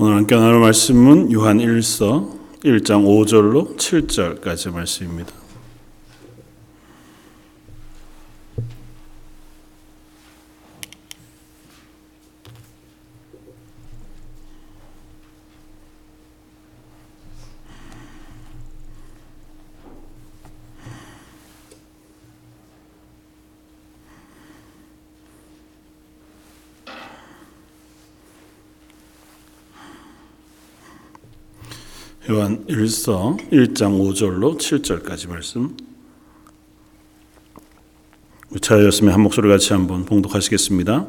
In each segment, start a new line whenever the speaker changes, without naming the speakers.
오늘 함께 나눌 말씀은 요한 1서 1장 5절로 7절까지 말씀입니다. 요한 1서 1장 5절로 7절까지 말씀. 차였으면 한 목소리 같이 한번 봉독하시겠습니다.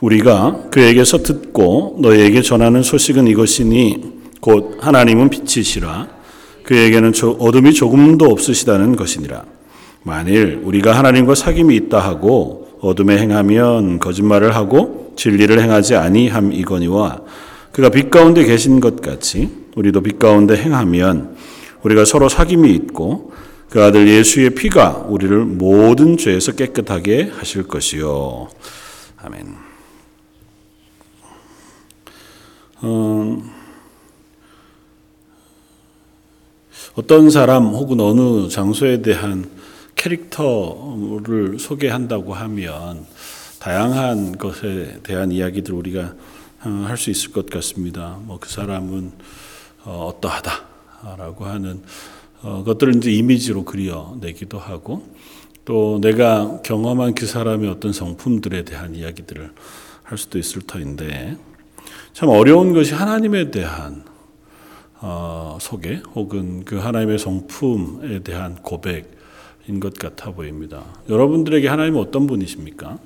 우리가 그에게서 듣고 너에게 전하는 소식은 이것이니 곧 하나님은 빛이시라 그에게는 어둠이 조금도 없으시다는 것이니라. 만일 우리가 하나님과 사귐이 있다 하고 어둠에 행하면 거짓말을 하고 진리를 행하지 아니함 이거니와 그가 빛 가운데 계신 것 같이 우리도 빛 가운데 행하면 우리가 서로 사귐이 있고 그 아들 예수의 피가 우리를 모든 죄에서 깨끗하게 하실 것이요. 아멘. 음, 어떤 사람 혹은 어느 장소에 대한 캐릭터를 소개한다고 하면 다양한 것에 대한 이야기들 우리가 어, 할수 있을 것 같습니다. 뭐 그 사람은 어, 어떠하다라고 하는 어, 것들을 이제 이미지로 그려내기도 하고 또 내가 경험한 그 사람의 어떤 성품들에 대한 이야기들을 할 수도 있을 터인데 참 어려운 것이 하나님에 대한 어, 소개 혹은 그 하나님의 성품에 대한 고백인 것 같아 보입니다. 여러분들에게 하나님은 어떤 분이십니까?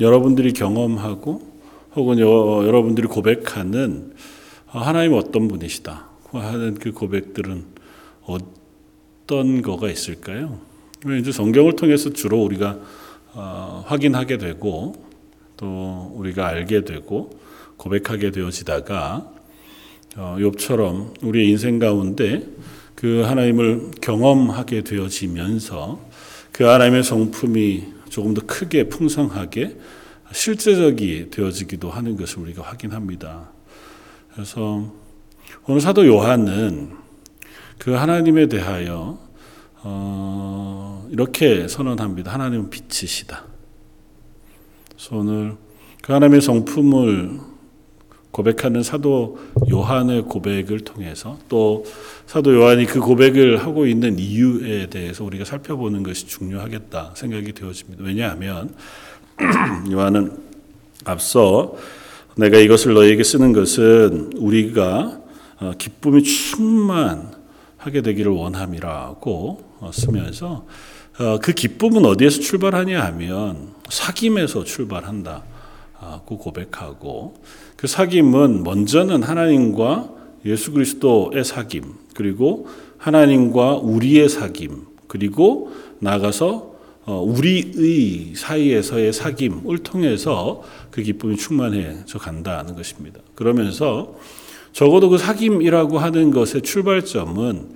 여러분들이 경험하고 혹은 여러분들이 고백하는 하나님 어떤 분이시다 하는 그 고백들은 어떤 거가 있을까요? 이제 성경을 통해서 주로 우리가 어, 확인하게 되고 또 우리가 알게 되고 고백하게 되어지다가 어, 욥처럼 우리의 인생 가운데 그 하나님을 경험하게 되어지면서 그 하나님의 성품이 조금 더 크게 풍성하게 실제적이 되어지기도 하는 것을 우리가 확인합니다. 그래서 오늘 사도 요한은 그 하나님에 대하여 어, 이렇게 선언합니다. 하나님은 빛이시다. 그래서 오늘 그 하나님의 성품을 고백하는 사도 요한의 고백을 통해서 또 사도 요한이 그 고백을 하고 있는 이유에 대해서 우리가 살펴보는 것이 중요하겠다 생각이 되어집니다. 왜냐하면 요한은 앞서 내가 이것을 너에게 쓰는 것은 우리가 어, 기쁨이 충만하게 되기를 원함이라고 어, 쓰면서 어, 그 기쁨은 어디에서 출발하냐 하면 사귐에서 출발한다고 고백하고 그 사귐은 먼저는 하나님과 예수 그리스도의 사귐 그리고 하나님과 우리의 사귐 그리고 나가서 어, 우리의 사이에서의 사귐을 통해서 그 기쁨이 충만해져 간다는 것입니다. 그러면서 적어도 그 사귐이라고 하는 것의 출발점은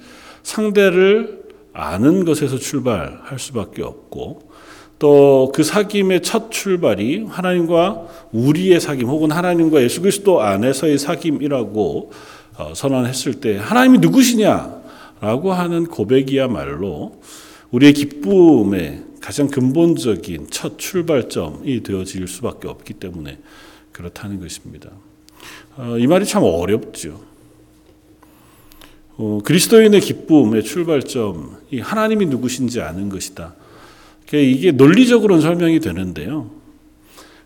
상대를 아는 것에서 출발할 수밖에 없고 또 그 사귐의 첫 출발이 하나님과 우리의 사귐 혹은 하나님과 예수 그리스도 안에서의 사귐이라고 어, 선언했을 때 하나님이 누구시냐라고 하는 고백이야말로 우리의 기쁨의 가장 근본적인 첫 출발점이 되어질 수밖에 없기 때문에 그렇다는 것입니다. 어, 이 말이 참 어렵죠. 어, 그리스도인의 기쁨의 출발점이 하나님이 누구신지 아는 것이다. 이게 논리적으로는 설명이 되는데요.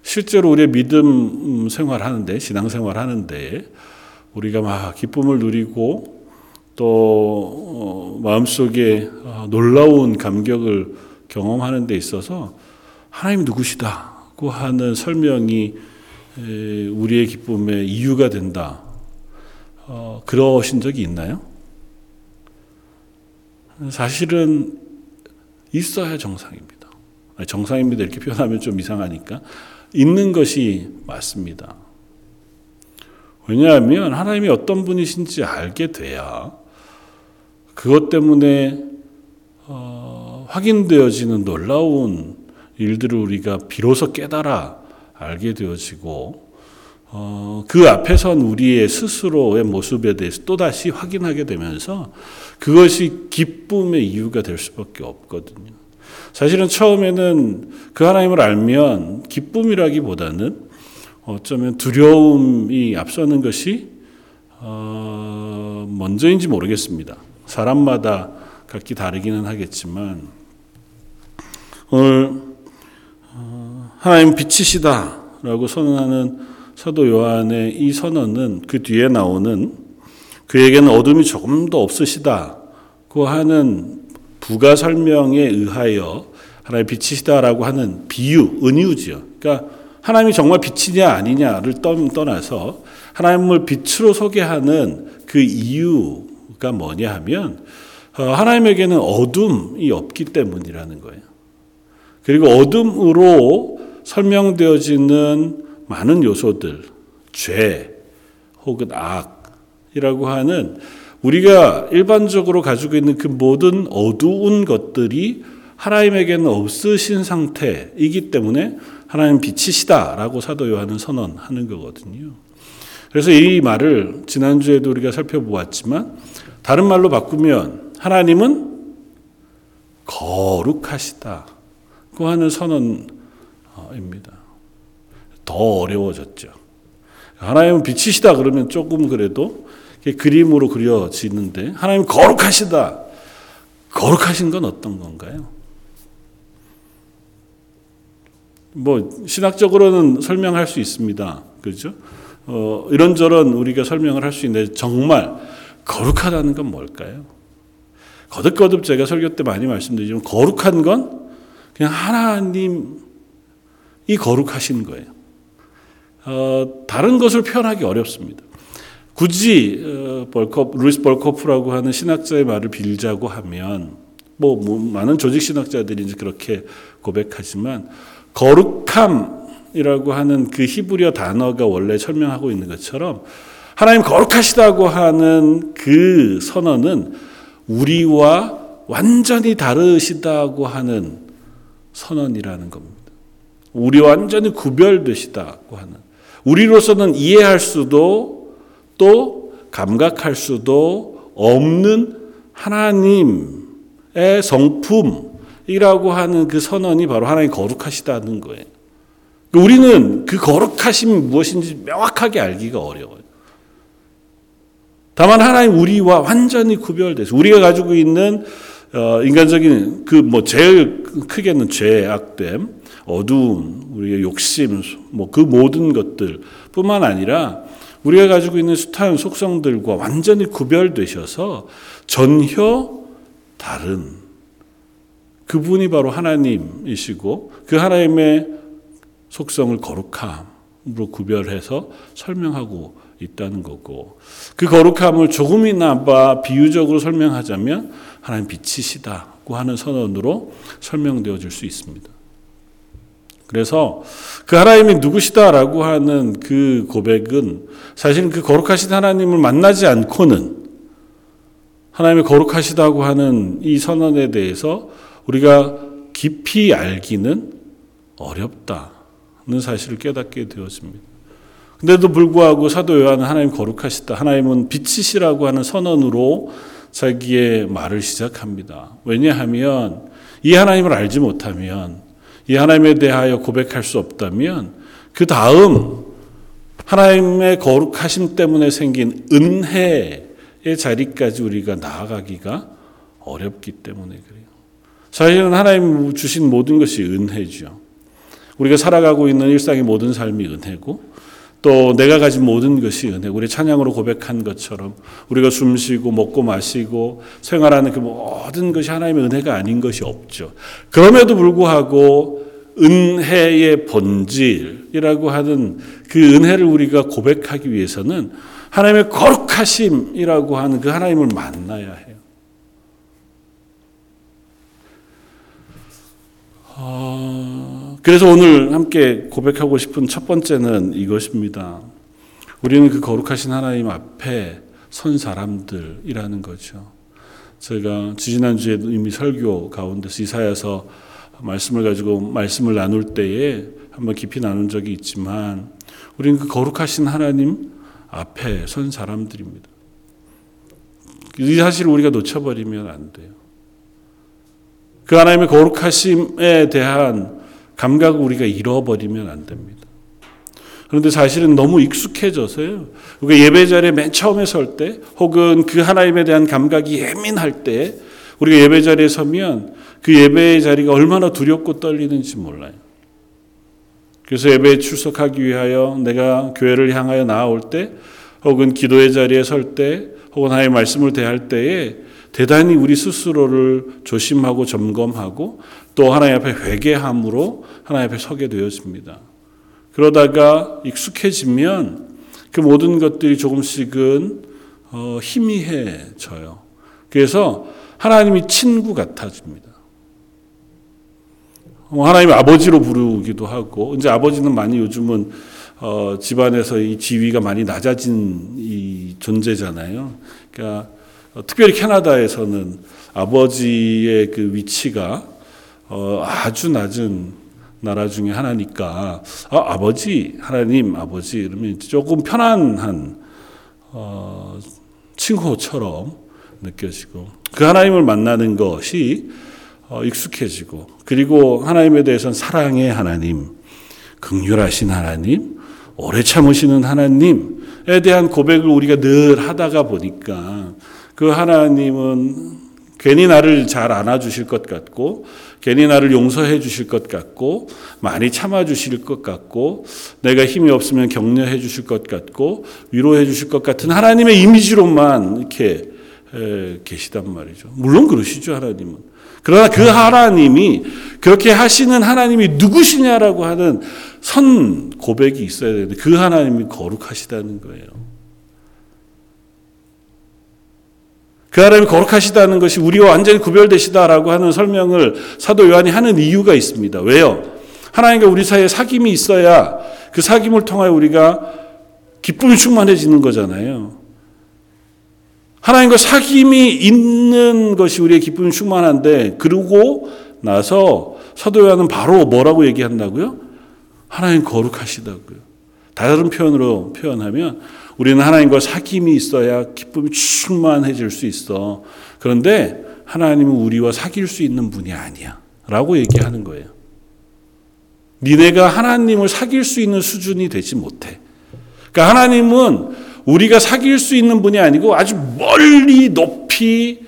실제로 우리의 믿음 생활하는데, 신앙생활 하는데, 우리가 막 기쁨을 누리고 또 어, 마음속에 놀라운 감격을 경험하는 데 있어서 하나님 누구시다고 하는 설명이 우리의 기쁨의 이유가 된다. 어, 그러신 적이 있나요? 사실은 있어야 정상입니다. 정상입니다. 이렇게 표현하면 좀 이상하니까. 있는 것이 맞습니다. 왜냐하면 하나님이 어떤 분이신지 알게 돼야 그것 때문에 확인되어지는 놀라운 일들을 우리가 비로소 깨달아 알게 되어지고 어, 그 앞에 선 우리의 스스로의 모습에 대해서 또다시 확인하게 되면서 그것이 기쁨의 이유가 될 수밖에 없거든요. 사실은 처음에는 그 하나님을 알면 기쁨이라기보다는 어쩌면 두려움이 앞서는 것이 어, 먼저인지 모르겠습니다. 사람마다 각기 다르기는 하겠지만 오늘 어, 하나님 빛이시다라고 선언하는 사도 요한의 이 선언은 그 뒤에 나오는 그에게는 어둠이 조금 더 없으시다고 하는 부가 설명에 의하여 하나님 빛이시다라고 하는 비유, 은유지요. 그러니까 하나님이 정말 빛이냐 아니냐를 떠나서 하나님을 빛으로 소개하는 그 이유가 뭐냐 하면 어, 하나님에게는 어둠이 없기 때문이라는 거예요. 그리고 어둠으로 설명되어지는 많은 요소들, 죄 혹은 악이라고 하는 우리가 일반적으로 가지고 있는 그 모든 어두운 것들이 하나님에게는 없으신 상태이기 때문에 하나님 빛이시다라고 사도 요한은 선언하는 거거든요. 그래서 이 말을 지난주에도 우리가 살펴보았지만 다른 말로 바꾸면 하나님은 거룩하시다고 하는 선언입니다. 더 어려워졌죠. 하나님은 빛이시다 그러면 조금 그래도 그림으로 그려지는데 하나님 거룩하시다. 거룩하신 건 어떤 건가요? 뭐 신학적으로는 설명할 수 있습니다. 그렇죠? 어, 이런저런 우리가 설명을 할 수 있는데 정말 거룩하다는 건 뭘까요? 거듭거듭 제가 설교 때 많이 말씀드리지만 거룩한 건 그냥 하나님이 거룩하신 거예요. 어, 다른 것을 표현하기 어렵습니다. 굳이 어, 벌컵 루이스 벌코프라고 하는 신학자의 말을 빌자고 하면 뭐, 뭐 많은 조직 신학자들이 이제 그렇게 고백하지만 거룩함이라고 하는 그 히브리어 단어가 원래 설명하고 있는 것처럼 하나님 거룩하시다고 하는 그 선언은 우리와 완전히 다르시다고 하는 선언이라는 겁니다. 우리와 완전히 구별되시다고 하는. 우리로서는 이해할 수도 또 감각할 수도 없는 하나님의 성품이라고 하는 그 선언이 바로 하나님 거룩하시다는 거예요. 우리는 그 거룩하심이 무엇인지 명확하게 알기가 어려워요. 다만 하나님 우리와 완전히 구별돼서 우리가 가지고 있는 어, 인간적인 그 뭐 제일 크게는 죄 악됨, 어두움, 우리의 욕심, 뭐 그 모든 것들뿐만 아니라 우리가 가지고 있는 숱한 속성들과 완전히 구별되셔서 전혀 다른 그분이 바로 하나님이시고 그 하나님의 속성을 거룩함으로 구별해서 설명하고 있다는 거고 그 거룩함을 조금이나 봐 비유적으로 설명하자면 하나님 빛이시다고 하는 선언으로 설명되어 줄 수 있습니다. 그래서 그 하나님이 누구시다라고 하는 그 고백은 사실은 그 거룩하신 하나님을 만나지 않고는 하나님의 거룩하시다고 하는 이 선언에 대해서 우리가 깊이 알기는 어렵다는 사실을 깨닫게 되었습니다. 근데도 불구하고 사도 요한은 하나님 거룩하시다. 하나님은 빛이시라고 하는 선언으로 자기의 말을 시작합니다. 왜냐하면 이 하나님을 알지 못하면 이 하나님에 대하여 고백할 수 없다면 그 다음 하나님의 거룩하심 때문에 생긴 은혜의 자리까지 우리가 나아가기가 어렵기 때문에 그래요. 사실은 하나님 주신 모든 것이 은혜죠. 우리가 살아가고 있는 일상의 모든 삶이 은혜고 또 내가 가진 모든 것이 은혜. 우리 찬양으로 고백한 것처럼 우리가 숨 쉬고 먹고 마시고 생활하는 그 모든 것이 하나님의 은혜가 아닌 것이 없죠. 그럼에도 불구하고 은혜의 본질이라고 하는 그 은혜를 우리가 고백하기 위해서는 하나님의 거룩하심이라고 하는 그 하나님을 만나야 해요. 어, 그래서 오늘 함께 고백하고 싶은 첫 번째는 이것입니다. 우리는 그 거룩하신 하나님 앞에 선 사람들이라는 거죠. 제가 지지난주에 이미 설교 가운데서 이사야서 말씀을 가지고 말씀을 나눌 때에 한번 깊이 나눈 적이 있지만 우리는 그 거룩하신 하나님 앞에 선 사람들입니다. 이 사실을 우리가 놓쳐버리면 안 돼요. 그 하나님의 거룩하심에 대한 감각을 우리가 잃어버리면 안 됩니다. 그런데 사실은 너무 익숙해져서요. 우리가 예배 자리에 맨 처음에 설 때, 혹은 그 하나님에 대한 감각이 예민할 때, 우리가 예배 자리에 서면 그 예배의 자리가 얼마나 두렵고 떨리는지 몰라요. 그래서 예배에 출석하기 위하여 내가 교회를 향하여 나아올 때, 혹은 기도의 자리에 설 때, 혹은 하나님의 말씀을 대할 때에 대단히 우리 스스로를 조심하고 점검하고 또 하나님 앞에 회개함으로 하나님 앞에 서게 되었습니다. 그러다가 익숙해지면 그 모든 것들이 조금씩은 어, 희미해져요. 그래서 하나님이 친구 같아집니다. 어, 하나님 아버지로 부르기도 하고 이제 아버지는 많이 요즘은 어, 집안에서 이 지위가 많이 낮아진 이 존재잖아요. 그러니까 어, 특별히 캐나다에서는 아버지의 그 위치가 어, 아주 낮은 나라 중에 하나니까 아, 아버지 하나님 아버지 이러면 조금 편안한 어, 친구처럼 느껴지고 그 하나님을 만나는 것이 어, 익숙해지고 그리고 하나님에 대해서는 사랑의 하나님, 극률하신 하나님, 오래 참으시는 하나님에 대한 고백을 우리가 늘 하다가 보니까 그 하나님은 괜히 나를 잘 안아주실 것 같고, 괜히 나를 용서해 주실 것 같고, 많이 참아 주실 것 같고, 내가 힘이 없으면 격려해 주실 것 같고, 위로해 주실 것 같은 하나님의 이미지로만 이렇게 계시단 말이죠. 물론 그러시죠, 하나님은. 그러나 그 하나님이 그렇게 하시는 하나님이 누구시냐라고 하는 선 고백이 있어야 되는데 그 하나님이 거룩하시다는 거예요. 그 하나님이 거룩하시다는 것이 우리와 완전히 구별되시다라고 하는 설명을 사도 요한이 하는 이유가 있습니다. 왜요? 하나님과 우리 사이에 사귐이 있어야 그 사귐을 통하여 우리가 기쁨이 충만해지는 거잖아요. 하나님과 사귐이 있는 것이 우리의 기쁨이 충만한데 그러고 나서 사도 요한은 바로 뭐라고 얘기한다고요? 하나님 거룩하시다고요. 다른 표현으로 표현하면 우리는 하나님과 사귐이 있어야 기쁨이 충만해질 수 있어. 그런데 하나님은 우리와 사귈 수 있는 분이 아니야. 라고 얘기하는 거예요. 니네가 하나님을 사귈 수 있는 수준이 되지 못해. 그러니까 하나님은 우리가 사귈 수 있는 분이 아니고 아주 멀리 높이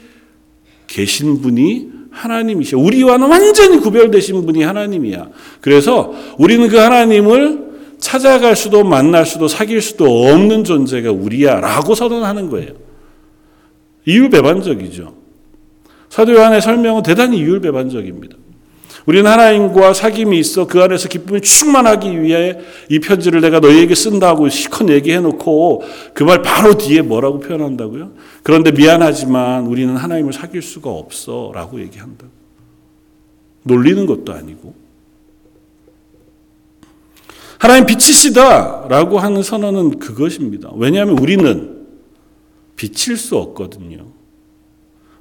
계신 분이 하나님이시요. 우리와는 완전히 구별되신 분이 하나님이야. 그래서 우리는 그 하나님을 찾아갈 수도 만날 수도 사귈 수도 없는 존재가 우리야 라고 선언하는 거예요. 이율배반적이죠. 사도 요한의 설명은 대단히 이율배반적입니다. 우리는 하나님과 사귐이 있어 그 안에서 기쁨이 충만하기 위해 이 편지를 내가 너희에게 쓴다고 시컷 얘기해 놓고 그 말 바로 뒤에 뭐라고 표현한다고요? 그런데 미안하지만 우리는 하나님을 사귈 수가 없어 라고 얘기한다. 놀리는 것도 아니고. 하나님 빛이시다라고 하는 선언은 그것입니다. 왜냐하면 우리는 비칠 수 없거든요.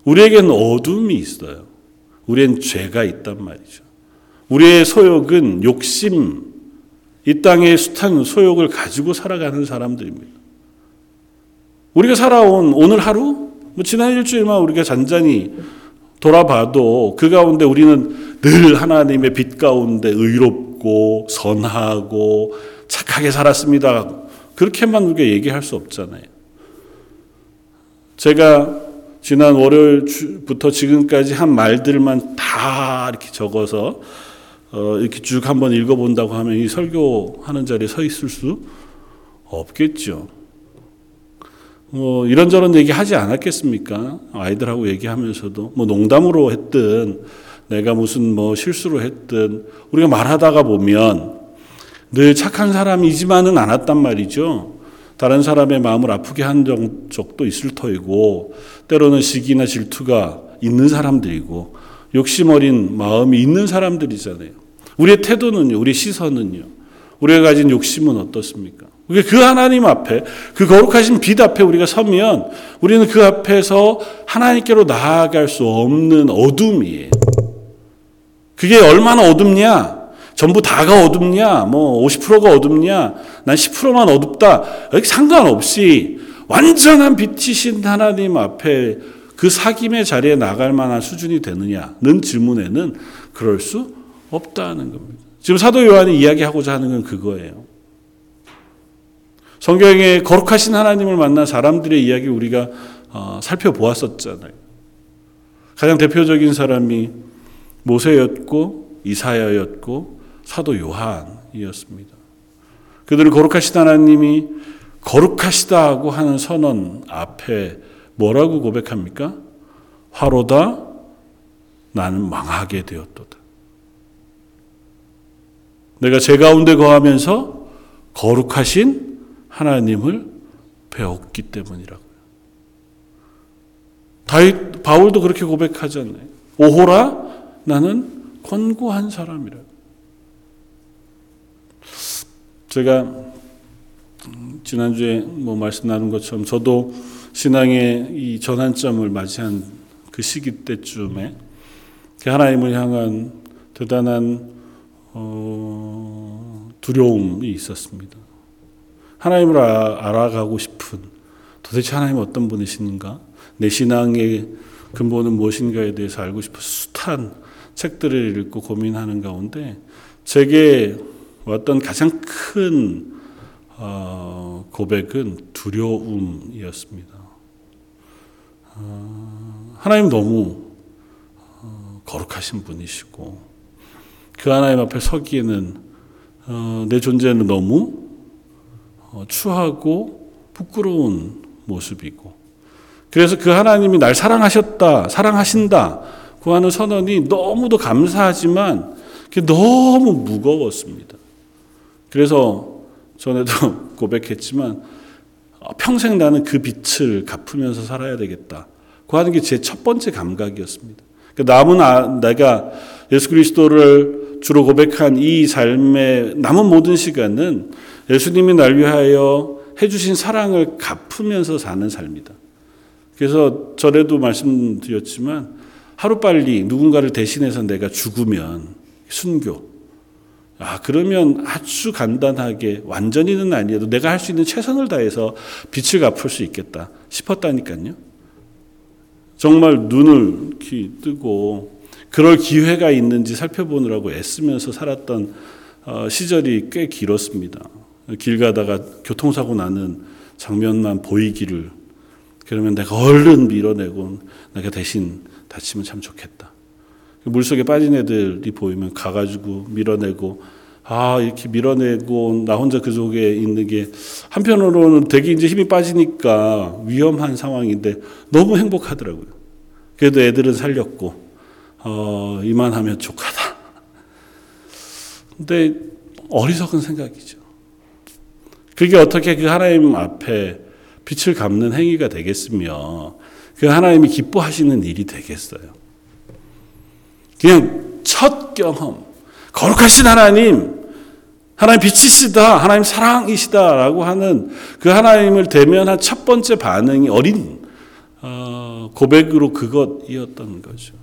우리에게는 어둠이 있어요. 우리엔 죄가 있단 말이죠. 우리의 소욕은 욕심, 이 땅의 숱한 소욕을 가지고 살아가는 사람들입니다. 우리가 살아온 오늘 하루, 뭐 지난 일주일만 우리가 잔잔히 돌아봐도 그 가운데 우리는 늘 하나님의 빛 가운데 의롭 곱고 선하고 착하게 살았습니다. 그렇게만 우리가 얘기할 수 없잖아요. 제가 지난 월요일부터 지금까지 한 말들만 다 이렇게 적어서 어, 이렇게 쭉 한번 읽어본다고 하면 이 설교하는 자리에 서 있을 수 없겠죠. 뭐 이런저런 얘기 하지 않았겠습니까? 아이들하고 얘기하면서도 뭐 농담으로 했든 내가 무슨 뭐 실수를 했든 우리가 말하다가 보면 늘 착한 사람이지만은 않았단 말이죠. 다른 사람의 마음을 아프게 한 적도 있을 터이고 때로는 시기나 질투가 있는 사람들이고 욕심 어린 마음이 있는 사람들이잖아요. 우리의 태도는요, 우리 시선은요, 우리가 가진 욕심은 어떻습니까? 그 하나님 앞에, 그 거룩하신 빛 앞에 우리가 서면 우리는 그 앞에서 하나님께로 나아갈 수 없는 어둠이에요. 그게 얼마나 어둡냐? 전부 다가 어둡냐? 뭐 50%가 어둡냐? 난 10%만 어둡다. 여기 상관없이 완전한 빛이신 하나님 앞에 그 사김의 자리에 나갈 만한 수준이 되느냐는 질문에는 그럴 수 없다는 겁니다. 지금 사도 요한이 이야기하고자 하는 건 그거예요. 성경에 거룩하신 하나님을 만난 사람들의 이야기 우리가 어, 살펴보았었잖아요. 가장 대표적인 사람이 모세였고 이사야였고 사도 요한이었습니다. 그들은 거룩하신 하나님이 거룩하시다고 하는 선언 앞에 뭐라고 고백합니까? 화로다 나는 망하게 되었도다. 내가 제 가운데 거하면서 거룩하신 하나님을 배웠기 때문이라고요. 다윗 바울도 그렇게 고백하잖아요. 오호라 나는 권고한 사람이라. 제가 지난주에 뭐 말씀 나눈 것처럼 저도 신앙의 이 전환점을 맞이한 그 시기 때쯤에 그 하나님을 향한 대단한 어, 두려움이 있었습니다. 하나님을 알아가고 싶은 도대체 하나님 어떤 분이신가? 내 신앙의 근본은 무엇인가에 대해서 알고 싶어 숱한 책들을 읽고 고민하는 가운데 제게 왔던 가장 큰 어, 고백은 두려움이었습니다. 어, 하나님 너무 어, 거룩하신 분이시고 그 하나님 앞에 서기에는 내 존재는 너무 추하고 부끄러운 모습이고 그래서 그 하나님이 날 사랑하셨다, 사랑하신다 그 하는 선언이 너무도 감사하지만 너무 무거웠습니다. 그래서 전에도 고백했지만 어, 평생 나는 그 빛을 갚으면서 살아야 되겠다. 그 하는 게 제 첫 번째 감각이었습니다. 그러니까 남은 아, 내가 예수 그리스도를 주로 고백한 이 삶의 남은 모든 시간은 예수님이 날 위하여 해주신 사랑을 갚으면서 사는 삶이다. 그래서 전에도 말씀드렸지만 하루빨리 누군가를 대신해서 내가 죽으면 순교, 아, 그러면 아주 간단하게 완전히는 아니어도 내가 할 수 있는 최선을 다해서 빛을 갚을 수 있겠다 싶었다니까요. 정말 눈을 뜨고 그럴 기회가 있는지 살펴보느라고 애쓰면서 살았던 어, 시절이 꽤 길었습니다. 길 가다가 교통사고 나는 장면만 보이기를 그러면 내가 얼른 밀어내고 내가 대신 다치면 참 좋겠다. 물속에 빠진 애들이 보이면 가가지고 밀어내고 아 이렇게 밀어내고 나 혼자 그 속에 있는 게 한편으로는 되게 이제 힘이 빠지니까 위험한 상황인데 너무 행복하더라고요. 그래도 애들은 살렸고 어, 이만하면 족하다. 근데 어리석은 생각이죠. 그게 어떻게 그 하나님 앞에 빛을 갚는 행위가 되겠으며 그 하나님이 기뻐하시는 일이 되겠어요. 그냥 첫 경험, 거룩하신 하나님, 하나님 빛이시다, 하나님 사랑이시다라고 하는 그 하나님을 대면한 첫 번째 반응이 어린 어, 고백으로 그것이었던 거죠.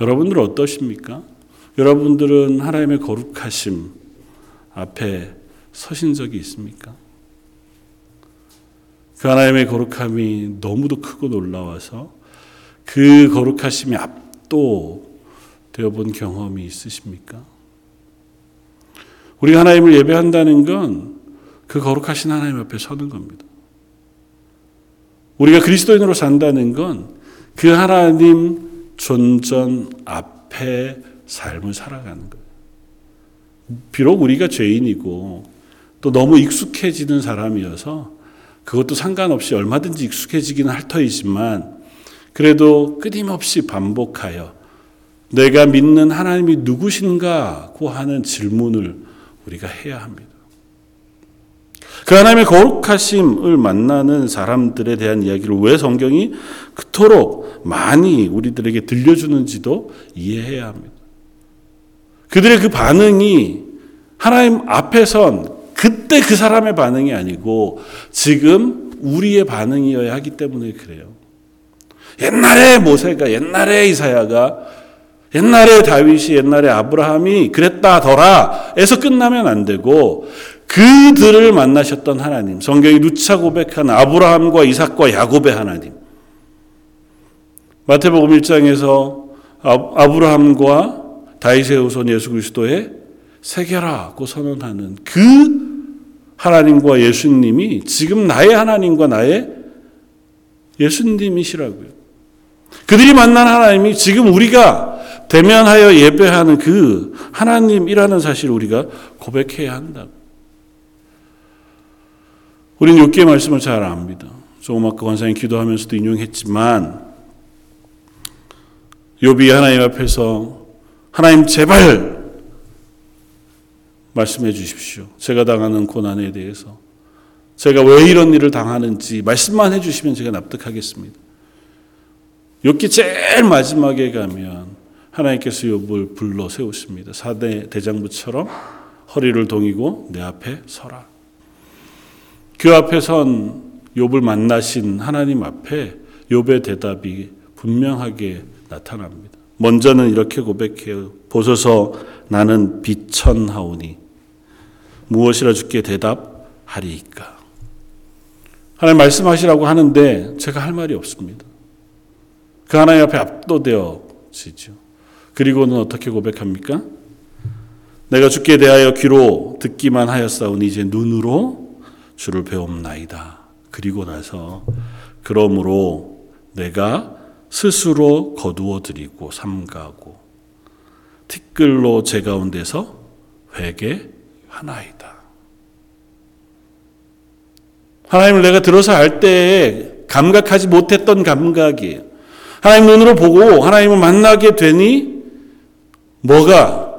여러분들 어떠십니까? 여러분들은 하나님의 거룩하심 앞에 서신 적이 있습니까? 그 하나님의 거룩함이 너무도 크고 놀라워서 그 거룩하심이 압도되어 본 경험이 있으십니까? 우리 하나님을 예배한다는 건 그 거룩하신 하나님 앞에 서는 겁니다. 우리가 그리스도인으로 산다는 건 그 하나님 존전 앞에 삶을 살아가는 거예요. 비록 우리가 죄인이고 또 너무 익숙해지는 사람이어서 그것도 상관없이 얼마든지 익숙해지기는 할 터이지만 그래도 끊임없이 반복하여 내가 믿는 하나님이 누구신가고 하는 질문을 우리가 해야 합니다. 그 하나님의 거룩하심을 만나는 사람들에 대한 이야기를 왜 성경이 그토록 많이 우리들에게 들려주는지도 이해해야 합니다. 그들의 그 반응이 하나님 앞에 선 그때 그 사람의 반응이 아니고 지금 우리의 반응이어야 하기 때문에 그래요. 옛날에 모세가, 옛날에 이사야가, 옛날에 다윗이, 옛날에 아브라함이 그랬다더라 에서 끝나면 안 되고 그들을 만나셨던 하나님, 성경이 누차 고백한 아브라함과 이삭과 야곱의 하나님. 마태복음 1장에서 아브라함과 다윗의 후손 예수 그리스도의 세계라고 선언하는 그 하나님과 예수님이 지금 나의 하나님과 나의 예수님이시라고요. 그들이 만난 하나님이 지금 우리가 대면하여 예배하는 그 하나님이라는 사실을 우리가 고백해야 한다. 우리는 욕기의 말씀을 잘 압니다. 조금 아까 권사님 기도하면서도 인용했지만 욥이 하나님 앞에서 하나님 제발 말씀해 주십시오. 제가 당하는 고난에 대해서 제가 왜 이런 일을 당하는지 말씀만 해 주시면 제가 납득하겠습니다. 욥기 제일 마지막에 가면 하나님께서 욥을 불러 세우십니다. 사대 대장부처럼 허리를 동이고 내 앞에 서라. 그 앞에 선 욥을 만나신 하나님 앞에 욥의 대답이 분명하게 나타납니다. 먼저는 이렇게 고백해요. 보소서 나는 비천하오니 무엇이라 주께 대답하리이까. 하나님 말씀하시라고 하는데 제가 할 말이 없습니다. 그 하나님 앞에 압도되어지죠. 그리고는 어떻게 고백합니까? 내가 주께 대하여 귀로 듣기만 하였사오니 이제 눈으로 주를 배움나이다. 그리고 나서 그러므로 내가 스스로 거두어 드리고 삼가고 티끌로 제 가운데서 회개 하나이다. 하나님을 내가 들어서 알 때에 감각하지 못했던 감각이에요. 하나님 눈으로 보고 하나님을 만나게 되니 뭐가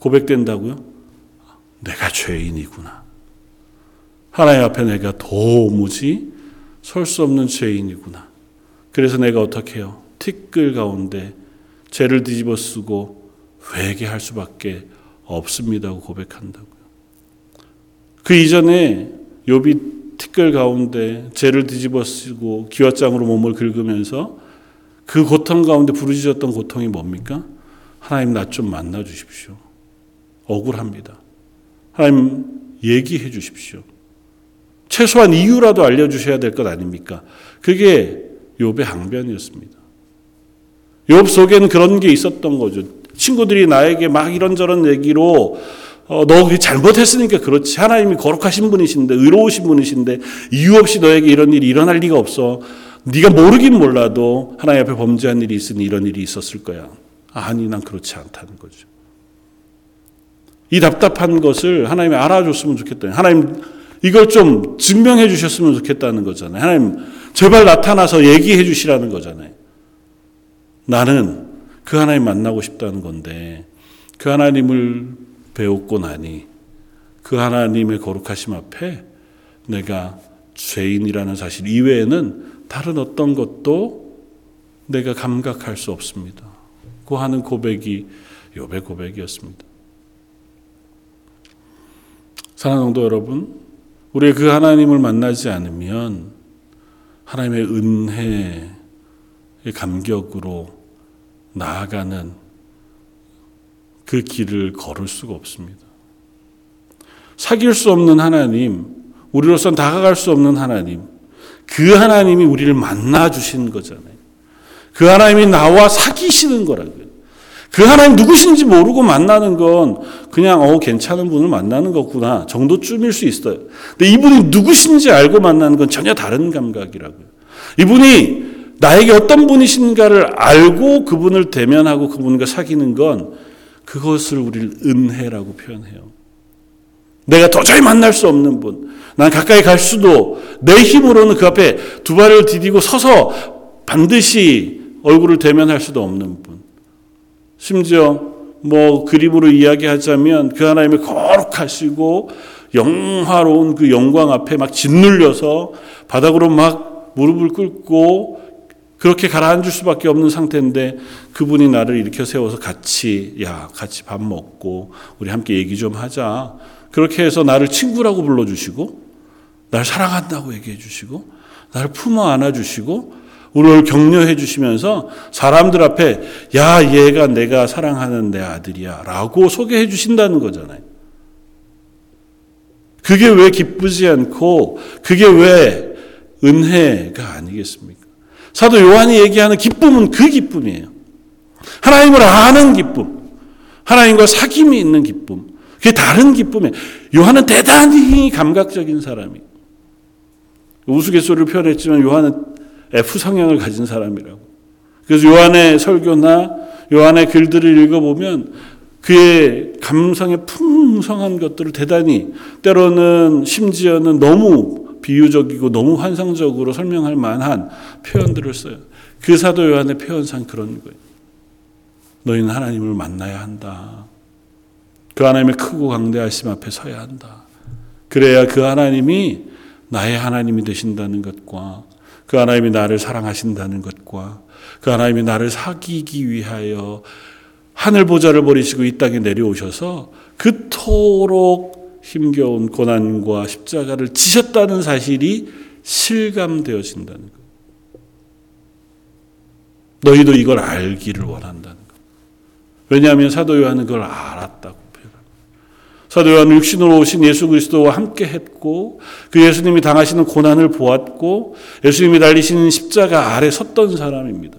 고백된다고요? 내가 죄인이구나. 하나님 앞에 내가 도무지 설 수 없는 죄인이구나. 그래서 내가 어떻게 해요? 티끌 가운데 죄를 뒤집어 쓰고 회개할 수밖에 없습니다고 고백한다고요. 그 이전에 욥이 티끌 가운데 죄를 뒤집어 쓰고 기왓장으로 몸을 긁으면서 그 고통 가운데 부르짖었던 고통이 뭡니까? 하나님 나 좀 만나 주십시오. 억울합니다. 하나님 얘기해 주십시오. 최소한 이유라도 알려 주셔야 될 것 아닙니까? 그게 욥의 항변이었습니다. 욥 속에는 그런 게 있었던 거죠. 친구들이 나에게 막 이런저런 얘기로 어, 너 잘못했으니까 그렇지. 하나님이 거룩하신 분이신데 의로우신 분이신데 이유 없이 너에게 이런 일이 일어날 리가 없어. 네가 모르긴 몰라도 하나님 앞에 범죄한 일이 있으니 이런 일이 있었을 거야. 아니 난 그렇지 않다는 거죠. 이 답답한 것을 하나님이 알아줬으면 좋겠다. 하나님 이걸 좀 증명해 주셨으면 좋겠다는 거잖아요. 하나님 제발 나타나서 얘기해 주시라는 거잖아요. 나는 그 하나님 만나고 싶다는 건데 그 하나님을 배웠고 나니 그 하나님의 거룩하심 앞에 내가 죄인이라는 사실 이외에는 다른 어떤 것도 내가 감각할 수 없습니다. 그 하는 고백이 욥의 고백이었습니다. 사랑하는 성도 여러분, 우리 그 하나님을 만나지 않으면 하나님의 은혜의 감격으로 나아가는 그 길을 걸을 수가 없습니다. 사귈 수 없는 하나님, 우리로선 다가갈 수 없는 하나님, 그 하나님이 우리를 만나 주시는 거잖아요. 그 하나님이 나와 사귀시는 거라고요. 그 하나님 누구신지 모르고 만나는 건 그냥 어 괜찮은 분을 만나는 거구나 정도쯤일 수 있어요. 근데 이분이 누구신지 알고 만나는 건 전혀 다른 감각이라고요. 이분이 나에게 어떤 분이신가를 알고 그분을 대면하고 그분과 사귀는 건 그것을 우리를 은혜라고 표현해요. 내가 도저히 만날 수 없는 분, 난 가까이 갈 수도 내 힘으로는 그 앞에 두 발을 디디고 서서 반드시 얼굴을 대면할 수도 없는 분. 심지어 뭐 그림으로 이야기하자면 그 하나님의 거룩하시고 영화로운 그 영광 앞에 막 짓눌려서 바닥으로 막 무릎을 꿇고 그렇게 가라앉을 수밖에 없는 상태인데 그분이 나를 일으켜 세워서 같이 야 같이 밥 먹고 우리 함께 얘기 좀 하자 그렇게 해서 나를 친구라고 불러주시고 나를 사랑한다고 얘기해 주시고 나를 품어 안아 주시고 우리를 격려해 주시면서 사람들 앞에 야 얘가 내가 사랑하는 내 아들이야라고 소개해 주신다는 거잖아요. 그게 왜 기쁘지 않고 그게 왜 은혜가 아니겠습니까? 사도 요한이 얘기하는 기쁨은 그 기쁨이에요. 하나님을 아는 기쁨, 하나님과 사귐이 있는 기쁨, 그게 다른 기쁨이에요. 요한은 대단히 감각적인 사람이에요. 우스갯소리를 표현했지만 요한은 F 성향을 가진 사람이라고. 그래서 요한의 설교나 요한의 글들을 읽어보면 그의 감성의 풍성한 것들을 대단히 때로는 심지어는 너무 비유적이고 너무 환상적으로 설명할 만한 표현들을 써요. 그 사도 요한의 표현상 그런 거예요. 너희는 하나님을 만나야 한다. 그 하나님의 크고 강대하심 앞에 서야 한다. 그래야 그 하나님이 나의 하나님이 되신다는 것과 그 하나님이 나를 사랑하신다는 것과 그 하나님이 나를 사귀기 위하여 하늘 보좌를 버리시고 이 땅에 내려오셔서 그토록 힘겨운 고난과 십자가를 지셨다는 사실이 실감되어진다는 것. 너희도 이걸 알기를 원한다는 것. 왜냐하면 사도 요한은 그걸 알았다고 표현합니다. 사도 요한은 육신으로 오신 예수 그리스도와 함께 했고 그 예수님이 당하시는 고난을 보았고 예수님이 달리시는 십자가 아래 섰던 사람입니다.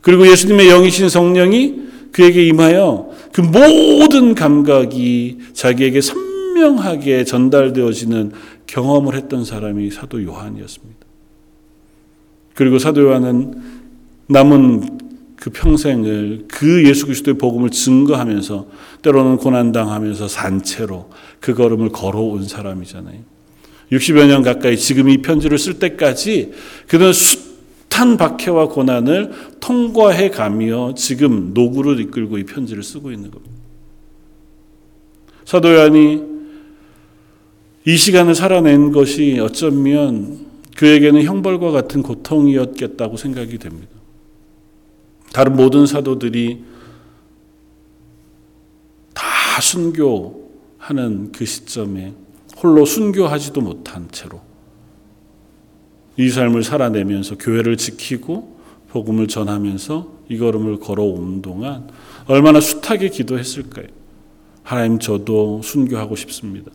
그리고 예수님의 영이신 성령이 그에게 임하여 그 모든 감각이 자기에게 선 명하게 전달되어지는 경험을 했던 사람이 사도 요한이었습니다. 그리고 사도 요한은 남은 그 평생을 그 예수 그리스도의 복음을 증거하면서 때로는 고난당하면서 산채로 그 걸음을 걸어온 사람이잖아요. 60여 년 가까이 지금 이 편지를 쓸 때까지 그는 숱한 박해와 고난을 통과해 가며 지금 노구를 이끌고 이 편지를 쓰고 있는 겁니다. 사도 요한이 이 시간을 살아낸 것이 어쩌면 그에게는 형벌과 같은 고통이었겠다고 생각이 됩니다. 다른 모든 사도들이 다 순교하는 그 시점에 홀로 순교하지도 못한 채로 이 삶을 살아내면서 교회를 지키고 복음을 전하면서 이 걸음을 걸어온 동안 얼마나 숱하게 기도했을까요? 하나님 저도 순교하고 싶습니다.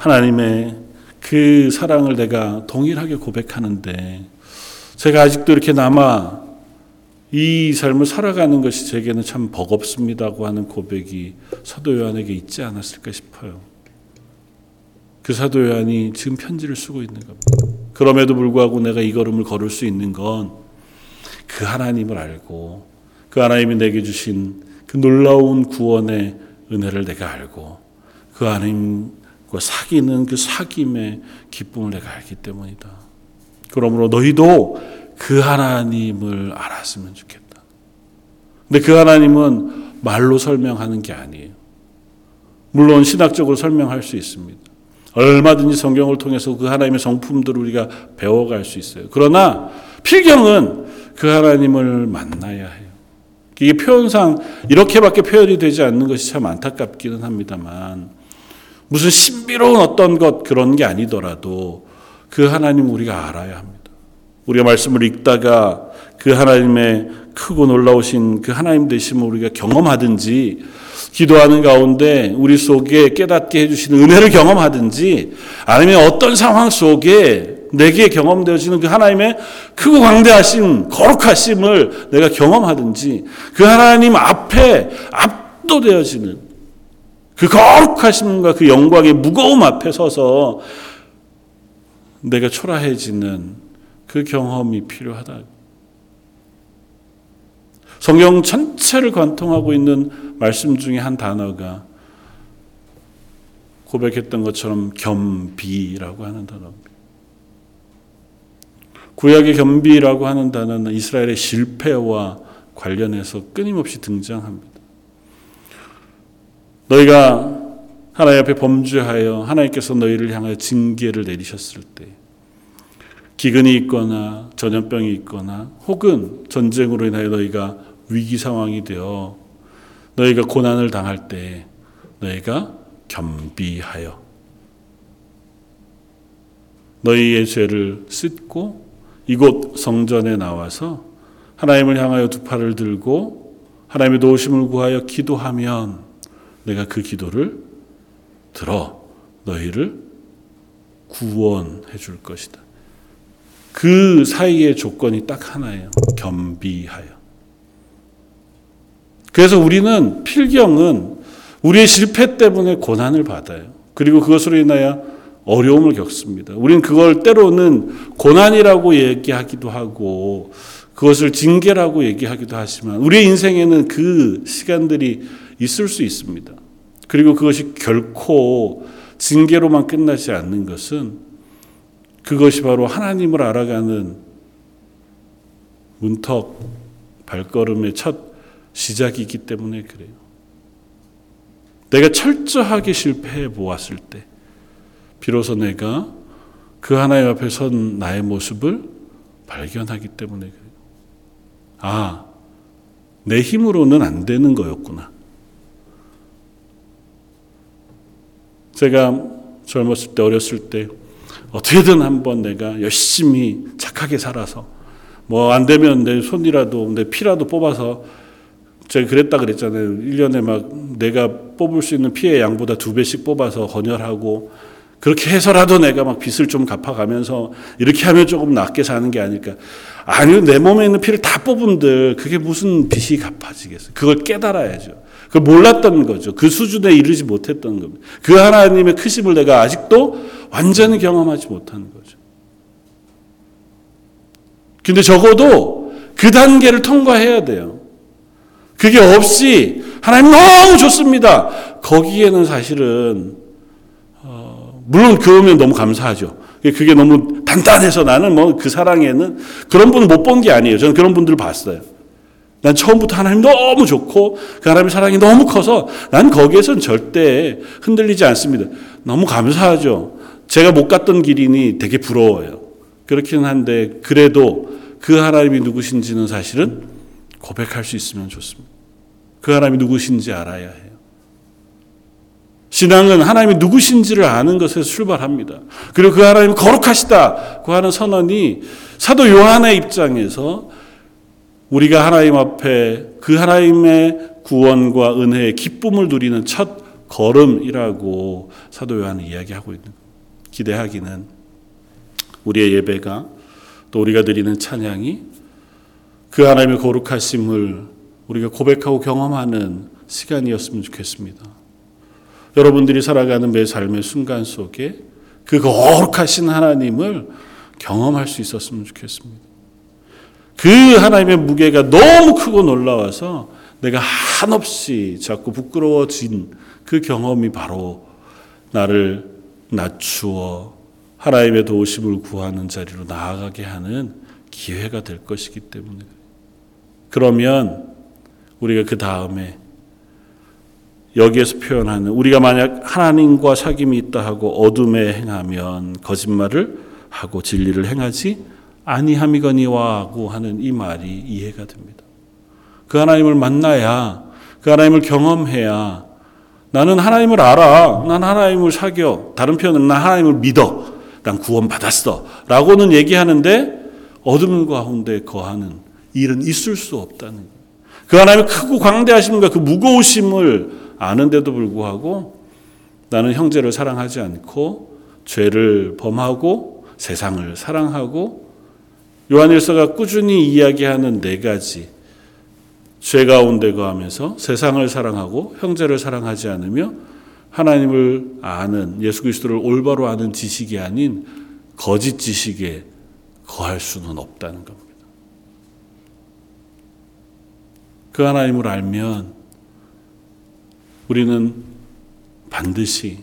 하나님의 그 사랑을 내가 동일하게 고백하는데 제가 아직도 이렇게 남아 이 삶을 살아가는 것이 제게는 참 버겁습니다고 하는 고백이 사도 요한에게 있지 않았을까 싶어요. 그 사도 요한이 지금 편지를 쓰고 있는 겁니다. 그럼에도 불구하고 내가 이 걸음을 걸을 수 있는 건 그 하나님을 알고 그 하나님이 내게 주신 그 놀라운 구원의 은혜를 내가 알고 그 하나님 그 사귀는 그 사귐의 기쁨을 내가 알기 때문이다. 그러므로 너희도 그 하나님을 알았으면 좋겠다. 근데 그 하나님은 말로 설명하는 게 아니에요. 물론 신학적으로 설명할 수 있습니다. 얼마든지 성경을 통해서 그 하나님의 성품들을 우리가 배워갈 수 있어요. 그러나 필경은 그 하나님을 만나야 해요. 이게 표현상 이렇게밖에 표현이 되지 않는 것이 참 안타깝기는 합니다만 무슨 신비로운 어떤 것 그런 게 아니더라도 그 하나님 우리가 알아야 합니다. 우리가 말씀을 읽다가 그 하나님의 크고 놀라우신 그 하나님 되심을 우리가 경험하든지 기도하는 가운데 우리 속에 깨닫게 해주시는 은혜를 경험하든지 아니면 어떤 상황 속에 내게 경험되어지는 그 하나님의 크고 광대하신 거룩하심을 내가 경험하든지 그 하나님 앞에 압도되어지는 그 거룩하심과 그 영광의 무거움 앞에 서서 내가 초라해지는 그 경험이 필요하다. 성경 전체를 관통하고 있는 말씀 중에 한 단어가 고백했던 것처럼 겸비라고 하는 단어입니다. 구약의 겸비라고 하는 단어는 이스라엘의 실패와 관련해서 끊임없이 등장합니다. 너희가 하나님 앞에 범죄하여 하나님께서 너희를 향하여 징계를 내리셨을 때 기근이 있거나 전염병이 있거나 혹은 전쟁으로 인하여 너희가 위기 상황이 되어 너희가 고난을 당할 때 너희가 겸비하여 너희의 죄를 씻고 이곳 성전에 나와서 하나님을 향하여 두 팔을 들고 하나님의 도우심을 구하여 기도하면 내가 그 기도를 들어 너희를 구원해 줄 것이다. 그 사이의 조건이 딱 하나예요. 겸비하여. 그래서 우리는 필경은 우리의 실패 때문에 고난을 받아요. 그리고 그것으로 인하여 어려움을 겪습니다. 우리는 그걸 때로는 고난이라고 얘기하기도 하고 그것을 징계라고 얘기하기도 하지만 우리의 인생에는 그 시간들이 있을 수 있습니다. 그리고 그것이 결코 징계로만 끝나지 않는 것은 그것이 바로 하나님을 알아가는 문턱 발걸음의 첫 시작이기 때문에 그래요. 내가 철저하게 실패해 보았을 때, 비로소 내가 그 하나님 앞에 선 나의 모습을 발견하기 때문에 그래요. 아, 내 힘으로는 안 되는 거였구나. 제가 젊었을 때, 어렸을 때, 어떻게든 한번 내가 열심히 착하게 살아서, 뭐 안 되면 내 손이라도, 내 피라도 뽑아서 제가 그랬다 그랬잖아요. 1년에 막 내가 뽑을 수 있는 피의 양보다 두 배씩 뽑아서 헌혈하고 그렇게 해서라도 내가 막 빚을 좀 갚아가면서 이렇게 하면 조금 낫게 사는 게 아닐까. 아니요, 내 몸에 있는 피를 다 뽑은들 그게 무슨 빚이 갚아지겠어요. 그걸 깨달아야죠. 그걸 몰랐던 거죠. 그 수준에 이르지 못했던 겁니다. 그 하나님의 크심을 내가 아직도 완전히 경험하지 못하는 거죠. 근데 적어도 그 단계를 통과해야 돼요. 그게 없이 하나님 너무 좋습니다. 거기에는 사실은 어, 물론 그러면 너무 감사하죠. 그게 너무 단단해서 나는 뭐 그 사랑에는 그런 분 못 본 게 아니에요. 저는 그런 분들을 봤어요. 난 처음부터 하나님 너무 좋고 그 하나님의 사랑이 너무 커서 난 거기에선 절대 흔들리지 않습니다. 너무 감사하죠. 제가 못 갔던 길이니 되게 부러워요. 그렇긴 한데 그래도 그 하나님이 누구신지는 사실은 고백할 수 있으면 좋습니다. 그 하나님이 누구신지 알아야 해요. 신앙은 하나님이 누구신지를 아는 것에서 출발합니다. 그리고 그 하나님 거룩하시다고 하는 선언이 사도 요한의 입장에서 우리가 하나님 앞에 그 하나님의 구원과 은혜의 기쁨을 누리는 첫 걸음이라고 사도 요한은 이야기하고 있는 기대하기는 우리의 예배가 또 우리가 드리는 찬양이 그 하나님의 거룩하심을 우리가 고백하고 경험하는 시간이었으면 좋겠습니다. 여러분들이 살아가는 매 삶의 순간 속에 그 거룩하신 하나님을 경험할 수 있었으면 좋겠습니다. 그 하나님의 무게가 너무 크고 놀라워서 내가 한없이 자꾸 부끄러워진 그 경험이 바로 나를 낮추어 하나님의 도우심을 구하는 자리로 나아가게 하는 기회가 될 것이기 때문에 그러면 우리가 그 다음에 여기에서 표현하는 우리가 만약 하나님과 사귐이 있다 하고 어둠에 행하면 거짓말을 하고 진리를 행하지 아니함이거니와고 하는 이 말이 이해가 됩니다. 그 하나님을 만나야 그 하나님을 경험해야 나는 하나님을 알아. 난 하나님을 사겨. 다른 표현은 난 하나님을 믿어. 난 구원받았어. 라고는 얘기하는데 어둠 가운데 거하는 일은 있을 수 없다는. 그 하나님의 크고 광대하심과 그 무거우심을 아는데도 불구하고 나는 형제를 사랑하지 않고 죄를 범하고 세상을 사랑하고 요한일서가 꾸준히 이야기하는 네 가지 죄 가운데 거하면서 세상을 사랑하고 형제를 사랑하지 않으며 하나님을 아는 예수 그리스도를 올바로 아는 지식이 아닌 거짓 지식에 거할 수는 없다는 겁니다. 그 하나님을 알면 우리는 반드시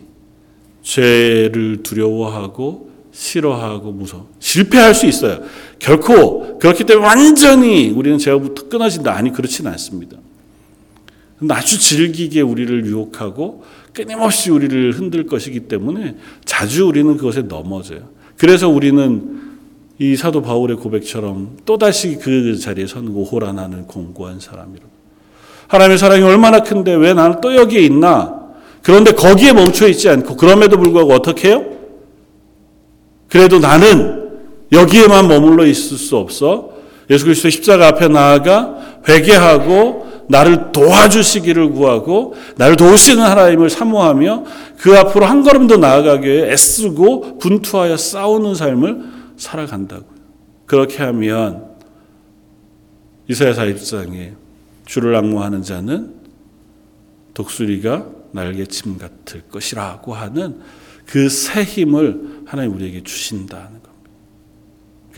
죄를 두려워하고 싫어하고 무서워. 실패할 수 있어요. 결코 그렇기 때문에 완전히 우리는 죄로부터 끊어진다. 아니, 그렇지는 않습니다. 아주 질기게 우리를 유혹하고 끊임없이 우리를 흔들 것이기 때문에 자주 우리는 그것에 넘어져요. 그래서 우리는 이 사도 바울의 고백처럼 또다시 그 자리에 서는 오호라 나는 공고한 사람이라고. 하나님의 사랑이 얼마나 큰데 왜 나는 또 여기에 있나? 그런데 거기에 멈춰 있지 않고 그럼에도 불구하고 어떻게 해요? 그래도 나는 여기에만 머물러 있을 수 없어. 예수 그리스도의 십자가 앞에 나아가 회개하고 나를 도와주시기를 구하고 나를 도우시는 하나님을 사모하며 그 앞으로 한 걸음 더 나아가기 애쓰고 분투하여 싸우는 삶을 살아간다고요. 그렇게 하면 이사야 41장에 주를 악모하는 자는 독수리가 날개침 같을 것이라고 하는 그 새 힘을 하나님 우리에게 겁니다.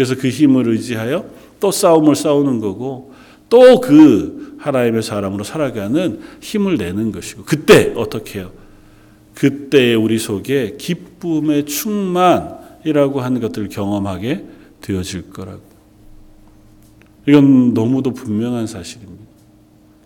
그래서 그 힘을 의지하여 또 싸움을 싸우는 거고 또 그 하나님의 사람으로 살아가는 힘을 내는 것이고 그때 어떻게 해요? 그때 우리 속에 기쁨의 충만이라고 하는 것들을 경험하게 되어질 거라고. 이건 너무도 분명한 사실입니다.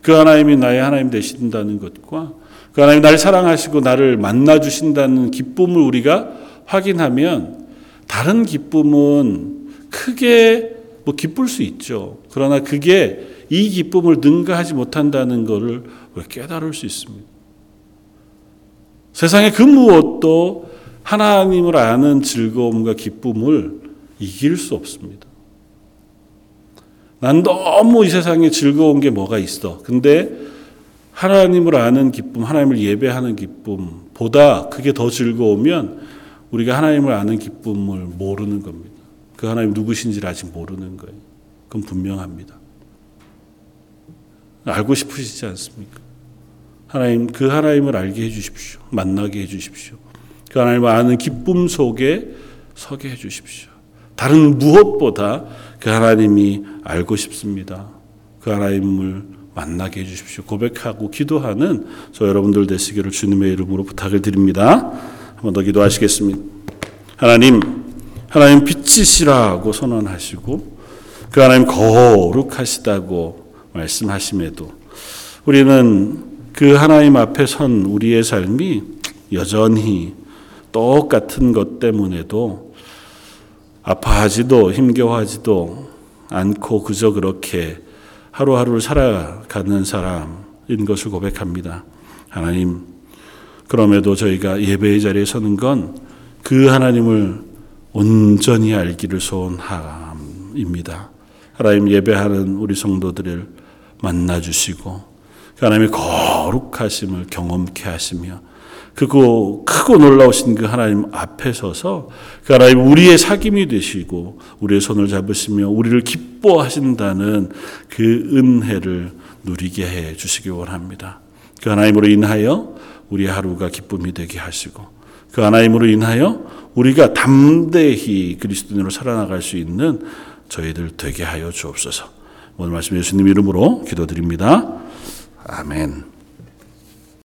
그 하나님이 나의 하나님 되신다는 것과 그 하나님 나를 사랑하시고 나를 만나 주신다는 기쁨을 우리가 확인하면 다른 기쁨은 크게 뭐 기쁠 수 있죠. 그러나 그게 이 기쁨을 능가하지 못한다는 것을 깨달을 수 있습니다. 세상의 그 무엇도 하나님을 아는 즐거움과 기쁨을 이길 수 없습니다. 난 너무 이 세상에 즐거운 게 뭐가 있어. 근데 하나님을 아는 기쁨, 하나님을 예배하는 기쁨보다 그게 더 즐거우면 우리가 하나님을 아는 기쁨을 모르는 겁니다. 그 하나님 누구신지를 아직 모르는 거예요. 그건 분명합니다. 알고 싶으시지 않습니까? 하나님, 그 하나님을 알게 해 주십시오. 만나게 해 주십시오. 그 하나님을 아는 기쁨 속에 서게 해 주십시오. 다른 무엇보다 그 하나님이 알고 싶습니다. 그 하나님을 만나게 해 주십시오. 고백하고 기도하는 저 여러분들 되시기를 주님의 이름으로 부탁을 드립니다. 한번 더 기도하시겠습니다. 하나님, 하나님 빛이시라고 선언하시고 그 하나님 거룩하시다고 말씀하심에도 우리는 그 하나님 앞에 선 우리의 삶이 여전히 똑같은 것 때문에도 아파하지도 힘겨워하지도 않고 그저 그렇게 하루하루를 살아가는 사람인 것을 고백합니다. 하나님, 그럼에도 저희가 예배의 자리에 서는 건 그 하나님을 온전히 알기를 소원함입니다. 하나님 예배하는 우리 성도들을 만나 주시고 그 하나님의 거룩하심을 경험케 하시며 그거 크고 놀라우신 그 하나님 앞에 서서 그 하나님 우리의 사귐이 되시고 우리의 손을 잡으시며 우리를 기뻐하신다는 그 은혜를 누리게 해 주시기 원합니다. 그 하나님으로 인하여 우리 하루가 기쁨이 되게 하시고 그 하나님으로 인하여 우리가 담대히 그리스도인으로 살아나갈 수 있는 저희들 되게 하여 주옵소서. 오늘 말씀 예수님 이름으로 기도드립니다. 아멘.